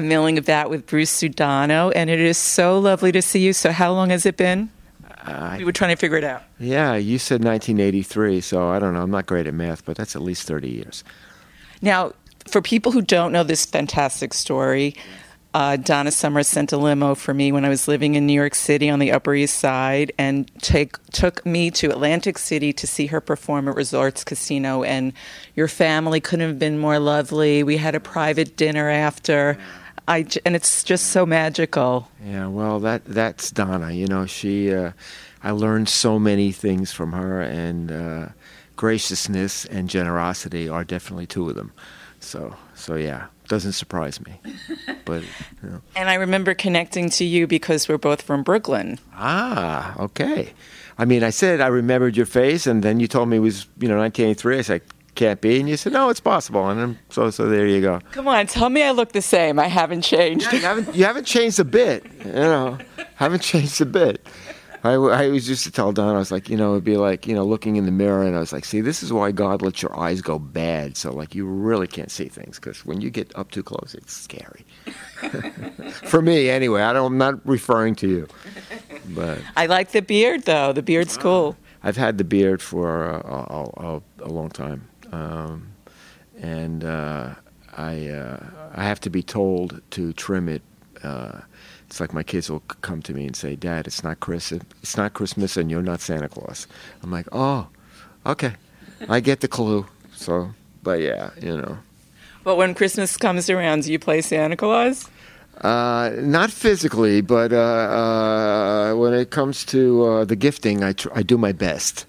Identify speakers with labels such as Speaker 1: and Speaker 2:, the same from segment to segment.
Speaker 1: I'm milling about with Bruce Sudano, and it is so lovely to see you. So, how long has it been?
Speaker 2: Uh,
Speaker 1: we were trying to figure it out.
Speaker 2: Yeah, you said 1983, so I don't know. I'm not great at math, but that's at least 30 years.
Speaker 1: Now, for people who don't know this fantastic story, uh, Donna Summer sent a limo for me when I was living in New York City on the Upper East Side and take, took me to Atlantic City to see her perform at Resorts Casino. And your family couldn't have been more lovely. We had a private dinner after. I, and it's just so magical.
Speaker 2: Yeah, well, that that's Donna. You know, she. Uh, I learned so many things from her, and uh, graciousness and generosity are definitely two of them. So, so yeah, doesn't surprise me. But you know.
Speaker 1: and I remember connecting to you because we're both from Brooklyn.
Speaker 2: Ah, okay. I mean, I said I remembered your face, and then you told me it was you know 1983. I said can't be, and you said no, it's possible, and so so there you go.
Speaker 1: Come on, tell me I look the same. I haven't changed.
Speaker 2: Yeah, you haven't you haven't changed a bit. You know, haven't changed a bit. I, I always used to tell Don, I was like, you know, it'd be like, you know, looking in the mirror, and I was like, see, this is why God lets your eyes go bad. So, like, you really can't see things because when you get up too close, it's scary. For me, anyway. I don't, I'm not referring to you. But
Speaker 1: I like the beard, though. The beard's cool.
Speaker 2: I've had the beard for uh, a, a, a, a long time. Um, and uh, I, uh, I have to be told to trim it. Uh, it's like my kids will come to me and say, "Dad, it's not Chris. It's not Christmas, and you're not Santa Claus." I'm like, "Oh, okay, I get the clue." So, but yeah, you know.
Speaker 1: But when Christmas comes around, do you play Santa Claus?
Speaker 2: Uh, not physically, but uh, uh, when it comes to uh, the gifting, I, tr- I do my best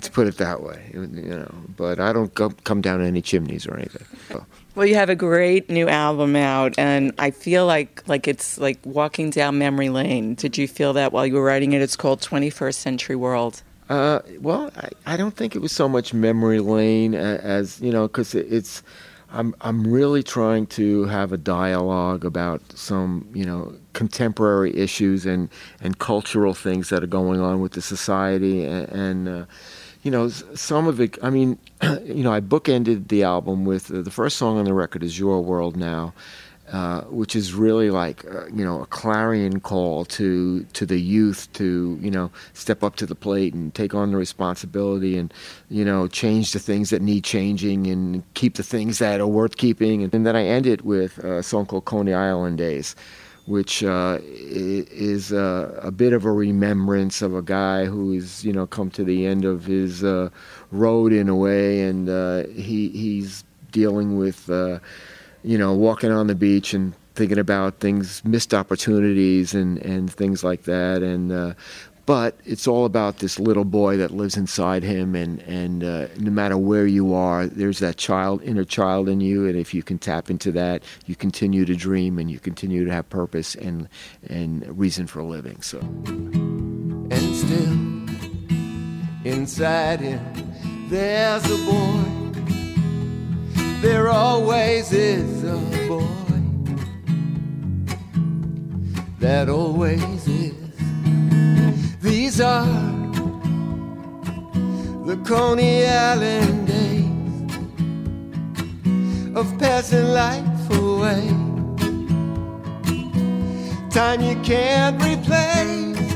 Speaker 2: to put it that way. You know, but I don't go, come down any chimneys or anything. So.
Speaker 1: Well, you have a great new album out, and I feel like like it's like walking down memory lane. Did you feel that while you were writing it? It's called 21st Century World.
Speaker 2: Uh, well, I, I, don't think it was so much memory lane as you know, because it, it's. I'm I'm really trying to have a dialogue about some you know contemporary issues and and cultural things that are going on with the society and. and uh, you know, some of it. I mean, you know, I bookended the album with uh, the first song on the record is "Your World Now," uh, which is really like uh, you know a clarion call to to the youth to you know step up to the plate and take on the responsibility and you know change the things that need changing and keep the things that are worth keeping. And, and then I end it with a song called "Coney Island Days." which uh, is uh, a bit of a remembrance of a guy who has, you know, come to the end of his uh, road in a way, and uh, he he's dealing with, uh, you know, walking on the beach and thinking about things, missed opportunities, and and things like that, and uh, but it's all about this little boy that lives inside him and and uh, no matter where you are there's that child inner child in you. And if you can tap into that you continue to dream and you continue to have purpose and and reason for living. So.
Speaker 3: And still inside him there's a boy there always is a boy that always is these are the Coney Island days of passing life away. Time you can't replace.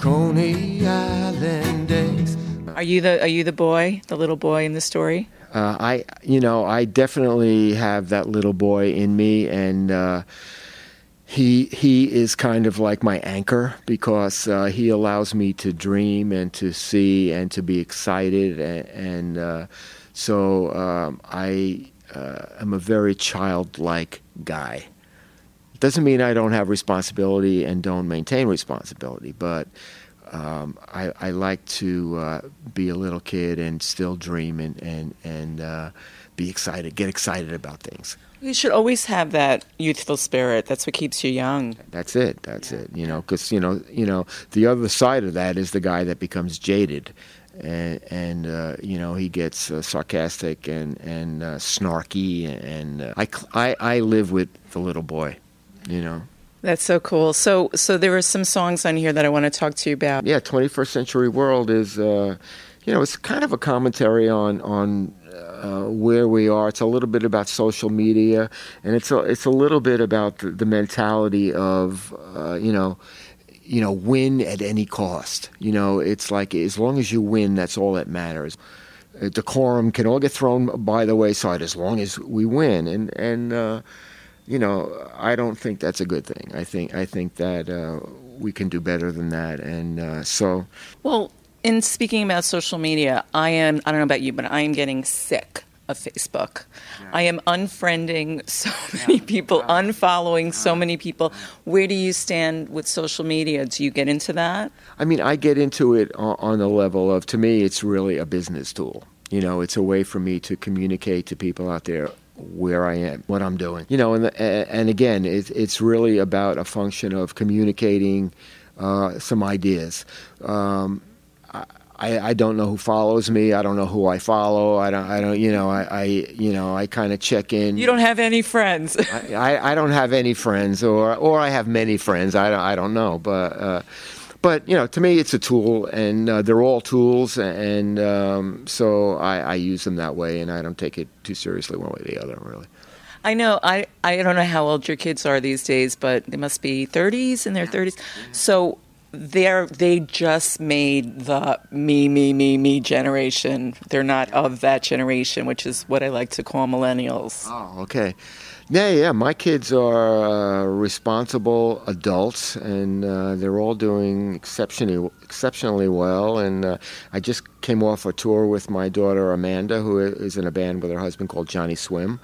Speaker 3: Coney Island days.
Speaker 1: Are you the Are you the boy, the little boy in the story?
Speaker 2: Uh, I, you know, I definitely have that little boy in me, and. Uh, he he is kind of like my anchor because uh, he allows me to dream and to see and to be excited and, and uh, so um, I uh, am a very childlike guy. Doesn't mean I don't have responsibility and don't maintain responsibility, but um, I, I, like to uh, be a little kid and still dream and and and uh, be excited, get excited about things.
Speaker 1: You should always have that youthful spirit. That's what keeps you young.
Speaker 2: That's it. That's yeah. it. You know, because you know, you know, the other side of that is the guy that becomes jaded, and, and uh, you know, he gets uh, sarcastic and and uh, snarky. And uh, I, I I live with the little boy. You know.
Speaker 1: That's so cool. So so there are some songs on here that I want to talk to you about.
Speaker 2: Yeah, 21st Century World is, uh, you know, it's kind of a commentary on on uh, where we are. It's a little bit about social media, and it's a it's a little bit about the, the mentality of uh, you know. You know, win at any cost. You know, it's like as long as you win, that's all that matters. Uh, decorum can all get thrown by the wayside as long as we win, and and uh, you know, I don't think that's a good thing. I think I think that uh, we can do better than that, and uh, so.
Speaker 1: Well, in speaking about social media, I am, I don't know about you, but I am getting sick of Facebook. Yeah. I am unfriending so many people, unfollowing so many people. Where do you stand with social media? Do you get into that?
Speaker 2: I mean, I get into it on, on the level of, to me, it's really a business tool. You know, it's a way for me to communicate to people out there where I am, what I'm doing. You know, and the, and again, it, it's really about a function of communicating uh, some ideas. Um, I, I don't know who follows me. I don't know who I follow. I don't. I don't. You know. I. I you know. I kind of check in.
Speaker 1: You don't have any friends.
Speaker 2: I, I, I. don't have any friends, or or I have many friends. I don't. I don't know. But uh, but you know, to me, it's a tool, and uh, they're all tools, and um, so I, I use them that way, and I don't take it too seriously one way or the other, really.
Speaker 1: I know. I, I don't know how old your kids are these days, but they must be 30s in their 30s. So they're they just made the me me me me generation. They're not of that generation, which is what I like to call millennials.
Speaker 2: Oh, okay. Yeah, yeah. My kids are uh, responsible adults, and uh, they're all doing exceptionally exceptionally well. And uh, I just came off a tour with my daughter Amanda, who is in a band with her husband called Johnnyswim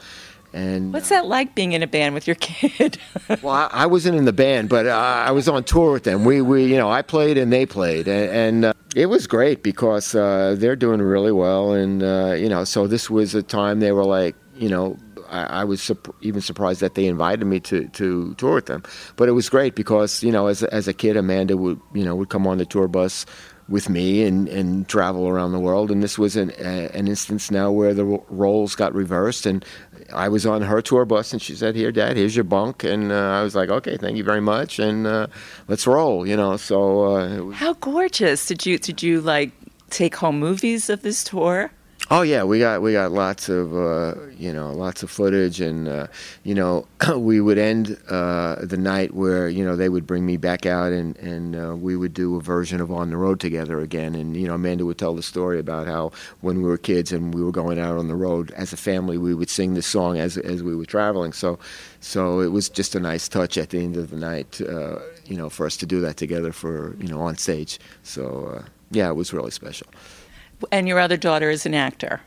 Speaker 2: and
Speaker 1: what's that like being in a band with your kid?
Speaker 2: well, I, I, wasn't in the band, but uh, I was on tour with them. We, we, you know, I played and they played, and, and uh, it was great because uh, they're doing really well, and uh, you know, so this was a time they were like, you know. I, I was even surprised that they invited me to, to tour with them, but it was great because you know, as as a kid, Amanda would you know would come on the tour bus with me and, and travel around the world. And this was an, an instance now where the roles got reversed, and I was on her tour bus, and she said, "Here, Dad, here's your bunk." And uh, I was like, "Okay, thank you very much, and uh, let's roll." You know, so uh,
Speaker 1: how gorgeous did you did you like take home movies of this tour?
Speaker 2: Oh yeah, we got we got lots of uh, you know lots of footage, and uh, you know we would end uh, the night where you know they would bring me back out, and and uh, we would do a version of On the Road together again, and you know Amanda would tell the story about how when we were kids and we were going out on the road as a family, we would sing this song as as we were traveling. So so it was just a nice touch at the end of the night, uh, you know, for us to do that together for you know on stage. So uh, yeah, it was really special.
Speaker 1: And your other daughter is an actor.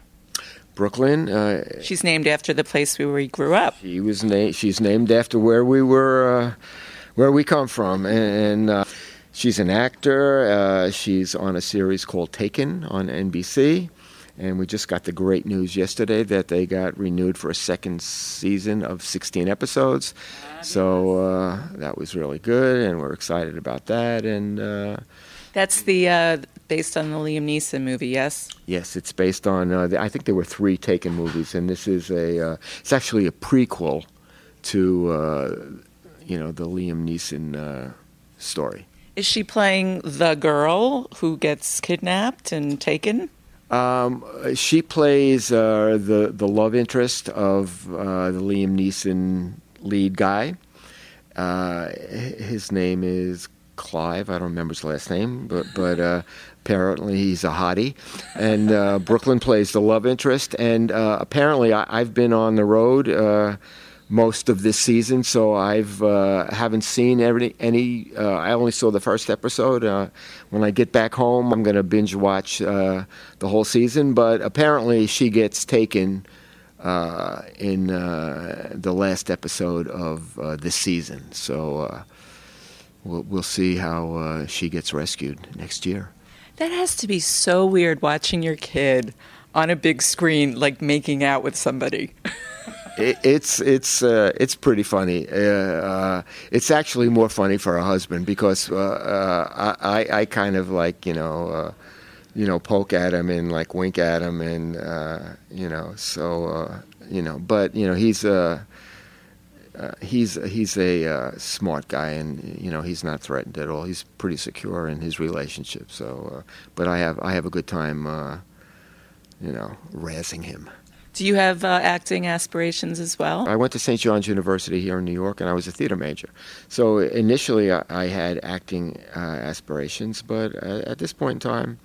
Speaker 2: Brooklyn. Uh,
Speaker 1: she's named after the place where we grew up.
Speaker 2: She was na- She's named after where we were, uh, where we come from, and, uh, she's an actor. Uh, she's on a series called Taken on NBC, and we just got the great news yesterday that they got renewed for a second season of 16 episodes. So uh, that was really good, and we're excited about that. And uh,
Speaker 1: that's the uh, based on the Liam Neeson movie, yes?
Speaker 2: Yes, it's based on. Uh, I think there were three Taken movies, and this is a. Uh, it's actually a prequel to, uh, you know, the Liam Neeson uh, story.
Speaker 1: Is she playing the girl who gets kidnapped and taken?
Speaker 2: Um, she plays uh, the the love interest of uh, the Liam Neeson lead guy. his name is Clive. I don't remember his last name, but but uh, apparently he's a hottie. And uh, Brooklyn plays the love interest. And uh, apparently I, have been on the road uh, most of this season, so I've uh, haven't seen every, any. Uh, I only saw the first episode. when I get back home, I'm going to binge watch the whole season. But apparently she gets taken. in the last episode of this season, so we'll, we'll see how uh, she gets rescued next year.
Speaker 1: That has to be so weird watching your kid on a big screen, like making out with somebody.
Speaker 2: it, it's it's uh, it's pretty funny. Uh, uh, it's actually more funny for a husband because uh, uh, I I kind of like you know uh, you know poke at him and like wink at him and you know so you know but you know he's uh, he's he's a uh, smart guy, and you know he's not threatened at all. He's pretty secure in his relationship. So, uh, but I have I have a good time, uh, you know, razzing him.
Speaker 1: Do you have uh, acting aspirations as well?
Speaker 2: I went to St. John's University here in New York, and I was a theater major. So initially, I, I had acting uh, aspirations, but uh, at this point in time,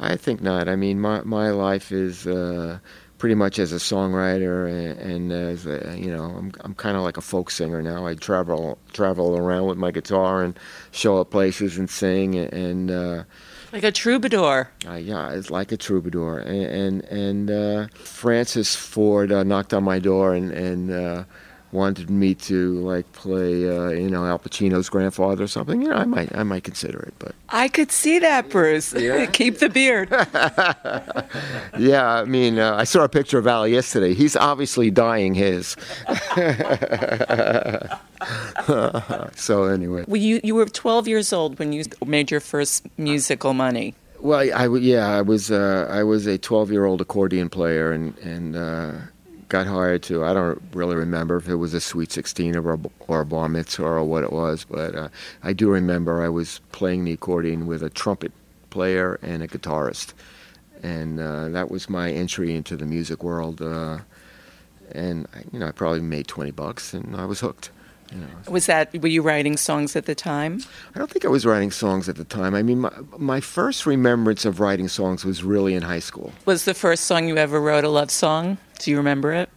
Speaker 2: I think not. I mean, my my life is uh, pretty much as a songwriter and, and as a, you know, I'm I'm kind of like a folk singer now. I travel travel around with my guitar and show up places and sing and. Uh,
Speaker 1: like a troubadour.
Speaker 2: Uh, yeah, it's like a troubadour. And and, and uh, Francis Ford uh, knocked on my door and and uh, wanted me to like play, uh, you know, Al Pacino's grandfather or something. You know, I might I might consider it, but
Speaker 1: I could see that, Bruce.
Speaker 2: Yeah?
Speaker 1: Keep the beard.
Speaker 2: yeah, I mean, uh, I saw a picture of Al yesterday. He's obviously dying his. so anyway.
Speaker 1: Well, you you were 12 years old when you made your first musical money.
Speaker 2: Well, I, I yeah, I was uh, I was a 12 year old accordion player and and uh, got hired to. I don't really remember if it was a Sweet 16 or a, or a bar mitzvah or what it was, but uh, I do remember I was playing the accordion with a trumpet player and a guitarist, and uh, that was my entry into the music world. Uh, and you know, I probably made 20 bucks, and I was hooked. You know.
Speaker 1: Was that were you writing songs at the time?
Speaker 2: I don't think I was writing songs at the time. I mean, my, my first remembrance of writing songs was really in high school.
Speaker 1: Was the first song you ever wrote a love song? Do you remember it?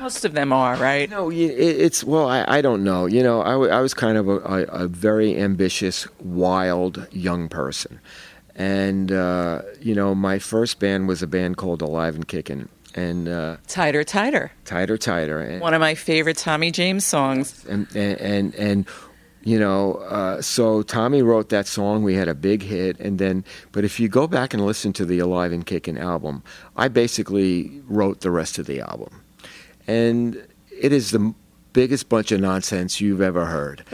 Speaker 1: Most of them are, right?
Speaker 2: No, it, it's well, I, I don't know. You know, I was kind of a, a, a very ambitious, wild young person, and uh, you know, my first band was a band called Alive and Kickin', and uh,
Speaker 1: Tighter, tighter.
Speaker 2: tighter, tighter, and,
Speaker 1: One of my favorite Tommy James songs.
Speaker 2: and and and, and you know, uh, so Tommy wrote that song. We had a big hit, and then, but if you go back and listen to the Alive and Kicking album, I basically wrote the rest of the album, and it is the biggest bunch of nonsense you've ever heard.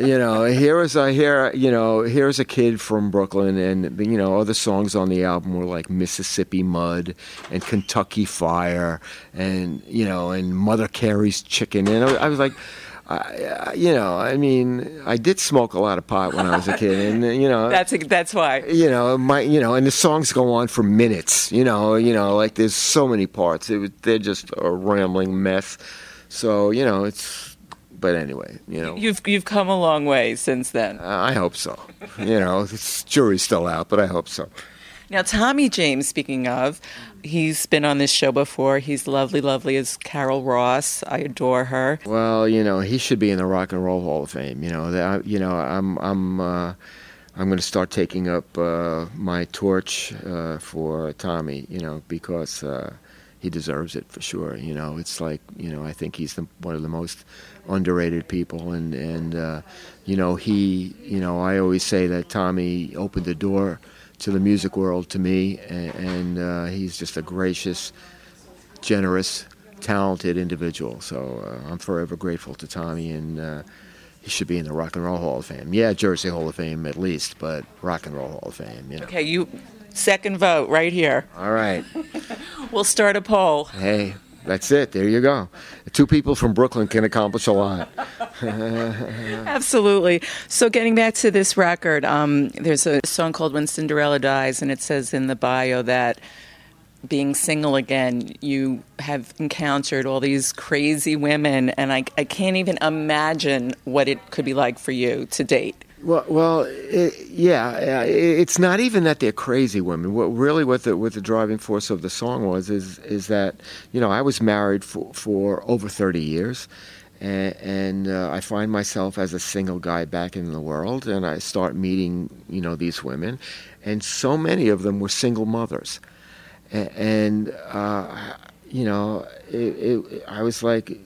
Speaker 2: you know, here is a here, you know, here's a kid from Brooklyn, and you know, other songs on the album were like Mississippi Mud and Kentucky Fire, and you know, and Mother Carey's Chicken, and I was like. I, I- you know, I mean, I did smoke a lot of pot when I was a kid, and you know,
Speaker 1: That's that's why.
Speaker 2: you know, my, you know, and the songs go on for minutes. You know, you know, like there's so many parts. It, they're just a rambling mess. So you know, it's. But anyway, you know,
Speaker 1: You've you've come a long way since then.
Speaker 2: I hope so. You know, it's, jury's still out, but I hope so.
Speaker 1: Now, Tommy James, speaking of, he's been on this show before. He's lovely, lovely as Carol Ross. I adore her.
Speaker 2: Well, you know, he should be in the Rock and Roll Hall of Fame. You know, that you know, I'm I'm uh, I'm going to start taking up uh, my torch uh, for Tommy. You know, because uh, he deserves it for sure. You know, it's like you know, I think he's the, one of the most underrated people, and and uh, you know, he you know, I always say that Tommy opened the door to the music world to me, and, and uh, he's just a gracious generous, talented individual. So uh, I'm forever grateful to Tommy, and uh, he should be in the Rock and Roll Hall of Fame. Yeah, Jersey Hall of Fame at least, but Rock and Roll Hall of Fame. You know.
Speaker 1: Okay, you second vote right here.
Speaker 2: All right.
Speaker 1: We'll start a poll.
Speaker 2: Hey, that's it. There you go. Two people from Brooklyn can accomplish a lot.
Speaker 1: Absolutely. So, getting back to this record, um, there's a song called When Cinderella Dies, and it says in the bio that being single again, you have encountered all these crazy women, and I, I can't even imagine what it could be like for you to date.
Speaker 2: Well, well, it, yeah, it's not even that they're crazy women. What really, what the what the driving force of the song was is is that you know I was married for for over thirty years, and, and uh, I find myself as a single guy back in the world, and I start meeting you know these women, and so many of them were single mothers, and, and uh, you know it, it, I was like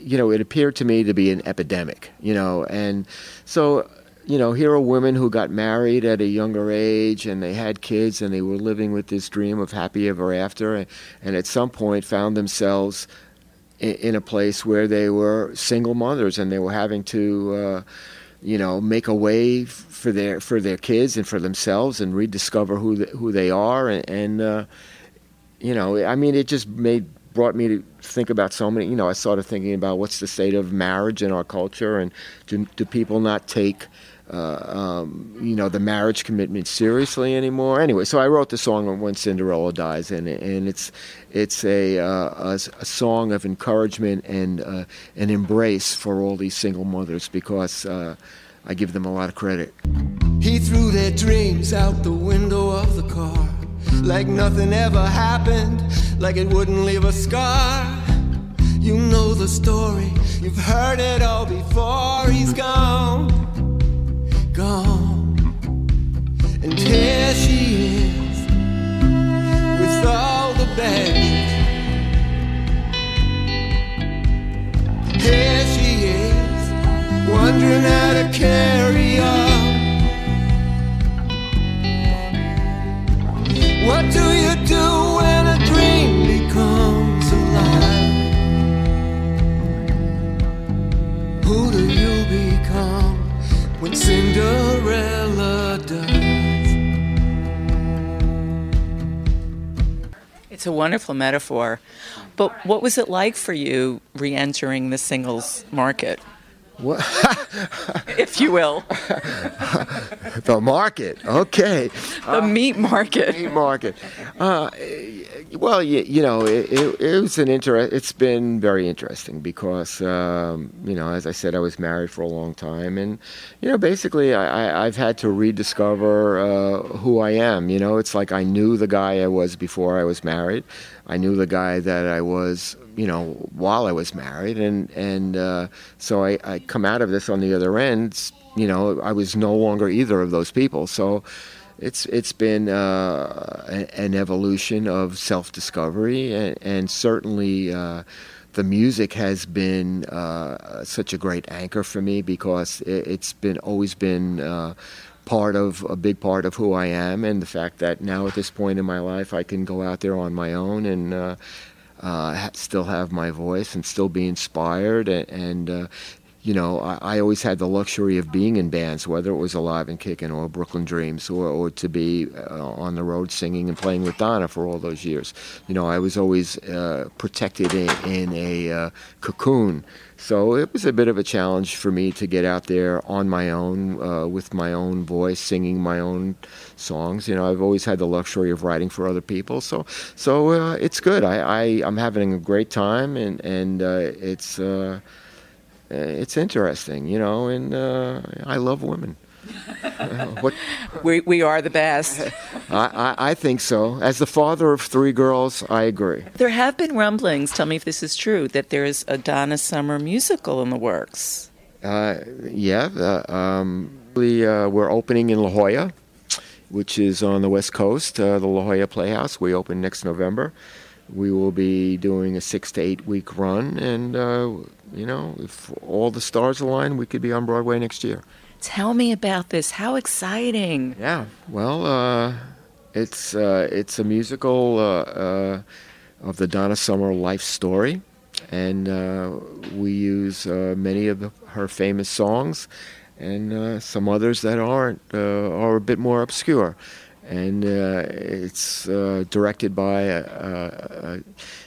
Speaker 2: you know, it appeared to me to be an epidemic, you know, and so, you know, here are women who got married at a younger age and they had kids and they were living with this dream of happy ever after, and, and at some point found themselves in, in a place where they were single mothers and they were having to, uh, you know, make a way for their for their kids and for themselves and rediscover who the, who they are and. and uh, you know, I mean, it just made brought me to think about so many. You know, I started thinking about what's the state of marriage in our culture, and do, do people not take uh, um, you know the marriage commitment seriously anymore. Anyway, so I wrote the song "When Cinderella Dies," and and it's it's a uh, a, a, song of encouragement and uh, an embrace for all these single mothers because uh, I give them a lot of credit.
Speaker 3: He threw their dreams out the window of the car like nothing ever happened, like it wouldn't leave a scar. You know the story, you've heard it all before. He's gone, gone. And here she is with all the baggage. Here she is, wondering how to carry on. What do you do when a dream becomes alive? Who do you become when Cinderella dies?
Speaker 1: It's a wonderful metaphor. But what was it like for you re entering the singles market?
Speaker 2: What?
Speaker 1: if you will.
Speaker 2: the market, okay.
Speaker 1: The uh, meat market.
Speaker 2: Meat market. Uh, well, you, you know, it, it, it, was an inter. It's been very interesting because, um, you know, as I said, I was married for a long time, and you know, basically, I, have had to rediscover uh, who I am. You know, it's like I knew the guy I was before I was married. I knew the guy that I was you know, while I was married, and and uh, so I, I come out of this on the other end. You know, I was no longer either of those people. So it's it's been uh, an evolution of self discovery, and, and, certainly. Uh, the music has been uh, such a great anchor for me because it, has been always been uh, part of a big part of who I am, and the fact that now at this point in my life I can go out there on my own and uh, still have my voice and still be inspired and, and uh, you know, I, I, always had the luxury of being in bands, whether it was Alive and Kicking or Brooklyn Dreams, or, or to be uh, on the road singing and playing with Donna for all those years. You know, I was always uh, protected in, in a uh, cocoon. So it was a bit of a challenge for me to get out there on my own, uh, with my own voice, singing my own songs. You know, I've always had the luxury of writing for other people, so so uh, it's good. I, I am having a great time, and and uh, it's it's interesting. You know, and uh, I love women.
Speaker 1: what? We, we are the best.
Speaker 2: I, I, I, think so. As the father of three girls, I agree.
Speaker 1: There have been rumblings, tell me if this is true, that there's a Donna Summer musical in the works.
Speaker 2: Uh, yeah. Uh, um, we, uh, we're opening in La Jolla which is on the West Coast, uh, the La Jolla Playhouse. We open next November. We will be doing a six to eight week run, and uh, you know, if all the stars align, we could be on Broadway next year.
Speaker 1: Tell me about this. How exciting!
Speaker 2: Yeah, well, uh, it's uh, it's a musical uh, uh, of the Donna Summer life story, and we use many of the, her famous songs and uh, some others that aren't uh, are a bit more obscure. And uh, it's uh, directed by a, a,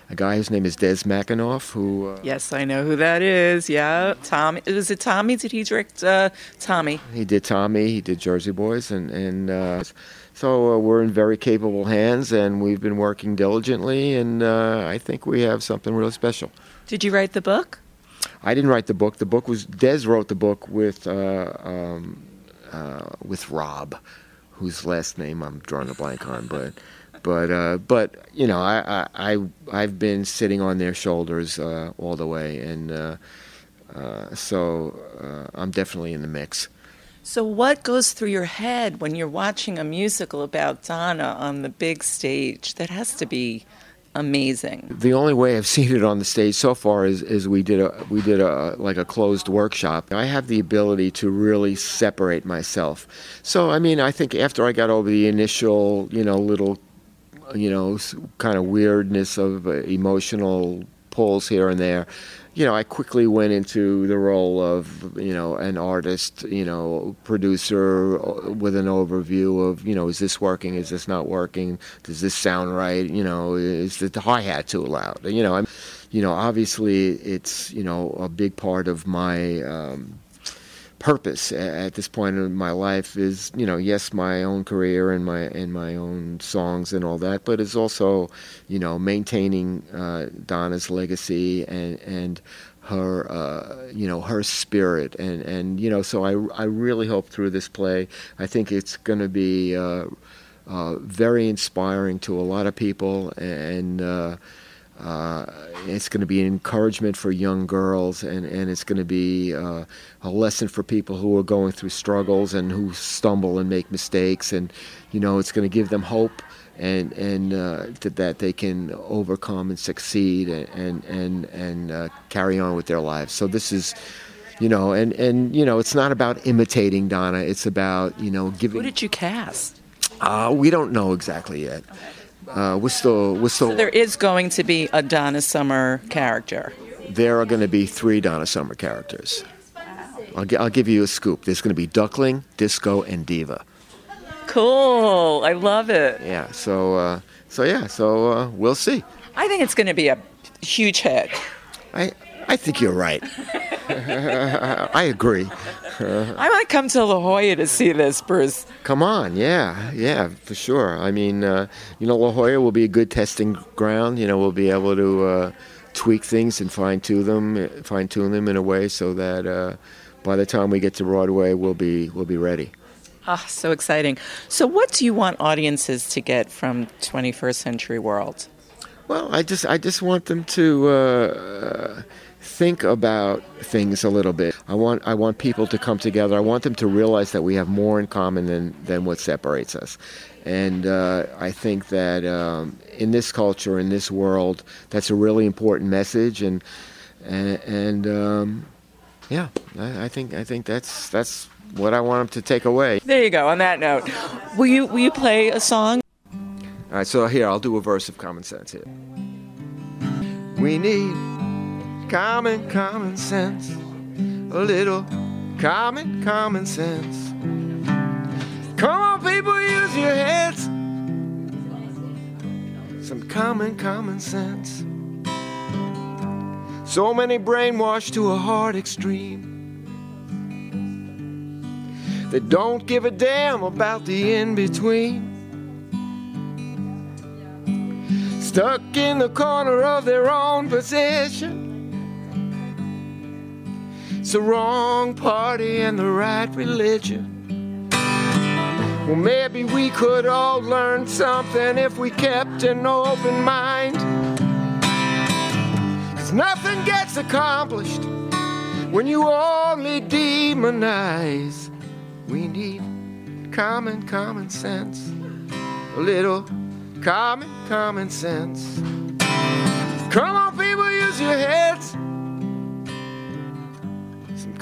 Speaker 2: a, guy whose name is Des McAnuff. Who
Speaker 1: uh, yes, I know who that is. Yeah, Tommy. Was it Tommy? Did he direct uh, Tommy?
Speaker 2: He did Tommy. He did Jersey Boys, and and so we're in very capable hands, and we've been working diligently, and I think we have something really special.
Speaker 1: Did you write the book?
Speaker 2: I didn't write the book. The book was Des wrote the book with uh, um, uh, with Rob, whose last name I'm drawing a blank on, but. But uh, but you know I, I I have been sitting on their shoulders uh, all the way, and uh, uh, so I'm definitely in the mix.
Speaker 1: So, what goes through your head when you're watching a musical about Donna on the big stage? That has to be amazing.
Speaker 2: The only way I've seen it on the stage so far is, is we did a we did a like a closed workshop. I have the ability to really separate myself. So I mean, I think after I got over the initial, you know, little, you know, kind of weirdness of uh, emotional pulls here and there. You know, I quickly went into the role of you know an artist, you know, producer uh, with an overview of you know is this working, is this not working, does this sound right, you know, is the hi hat too loud, you know, I'm, you know, obviously it's you know a big part of my. Um, purpose at this point in my life is you know yes my own career and my and my own songs and all that but it's also you know maintaining uh, Donna's legacy and and her uh, you know her spirit. And and you know so I I really hope through this play I think it's going to be uh, uh, very inspiring to a lot of people. And uh, it's going to be an encouragement for young girls, and, and it's going to be uh, a lesson for people who are going through struggles and who stumble and make mistakes. And, you know, it's going to give them hope and, and uh, that they can overcome and succeed and, and, and, and uh, carry on with their lives. So this is. You know, and, and you know, it's not about imitating Donna. It's about you know giving.
Speaker 1: Who did you cast?
Speaker 2: Uh, we don't know exactly yet. Uh, we're still we're still.
Speaker 1: So there is going to be a Donna Summer character.
Speaker 2: There are going to be three Donna Summer characters. I'll, I'll give you a scoop. There's going to be Duckling, Disco, and Diva.
Speaker 1: Cool. I love it.
Speaker 2: Yeah. So uh, so yeah. So uh, we'll see.
Speaker 1: I think it's going to be a huge hit.
Speaker 2: I I think you're right. I agree.
Speaker 1: I might come to La Jolla to see this, Bruce.
Speaker 2: Come on, yeah, yeah, for sure. I mean, uh, you know, La Jolla will be a good testing ground. You know, we'll be able to uh, tweak things and fine tune them, fine tune them in a way so that uh, by the time we get to Broadway, we'll be we'll be ready.
Speaker 1: Ah, so exciting. So, what do you want audiences to get from 21st Century World?
Speaker 2: Well, I just I just want them to uh, think about things a little bit. I want I want people to come together. I want them to realize that we have more in common than than what separates us. And uh, I think that um, in this culture, in this world, that's a really important message. And and, and um, yeah, I, I think I think that's that's what I want them to take away.
Speaker 1: There you go. On that note, will you will you play a song?
Speaker 2: All right, so here I'll do a verse of common sense here. We need common, common sense. A little common, common sense. Come on, people, use your heads. Some common, common sense. So many brainwashed to a hard extreme. They don't give a damn about the in between. Stuck in the corner of their own position. It's the wrong party and the right religion. Well, maybe we could all learn something if we kept an open mind. Cause nothing gets accomplished when you only demonize. We need common, common sense. A little common, common sense. Come on, people, use your heads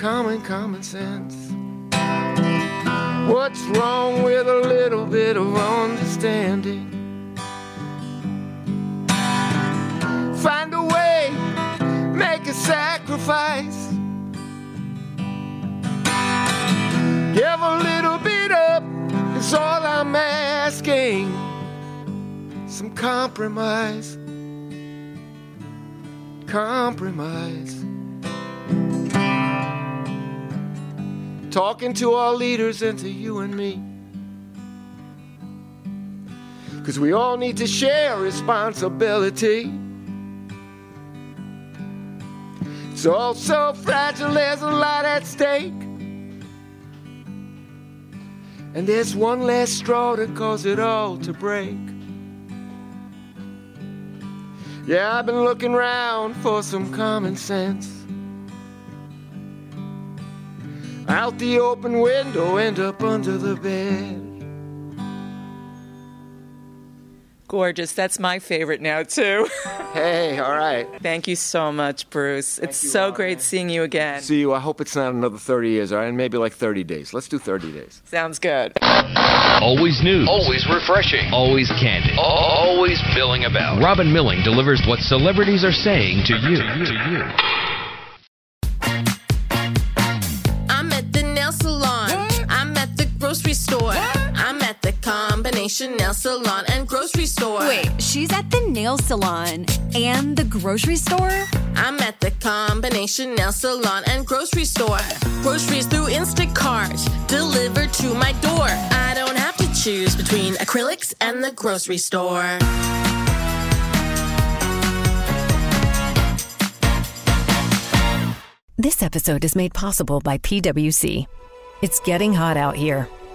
Speaker 2: common, common sense. What's wrong with a little bit of understanding? Find a way, make a sacrifice. Give a little bit up, is all I'm asking. Some compromise. Compromise. Talking to our leaders and to you and me. Because we all need to share responsibility. It's all so fragile, there's a lot at stake. And there's one last straw to cause it all to break. Yeah, I've been looking around for some common sense. Out the open window and up under the bed.
Speaker 1: gorgeous. That's my favorite now, too.
Speaker 2: Hey, all right.
Speaker 1: Thank you so much, Bruce. it's so great seeing you again.
Speaker 2: See you. I hope it's not another 30 years, all right? Maybe like 30 days. Let's do 30 days.
Speaker 1: Sounds good.
Speaker 4: Always news.
Speaker 5: Always refreshing.
Speaker 4: Always candid.
Speaker 5: Always milling about.
Speaker 4: Robin Milling delivers what celebrities are saying to you. To you.
Speaker 6: I'm the grocery store. I'm at the combination nail salon and grocery store.
Speaker 7: Wait, she's at the nail salon and the grocery store?
Speaker 6: I'm at the combination nail salon and grocery store. Groceries through Instacart, delivered to my door. I don't have to choose between acrylics and the grocery store.
Speaker 8: This episode is made possible by PWC. It's getting hot out here.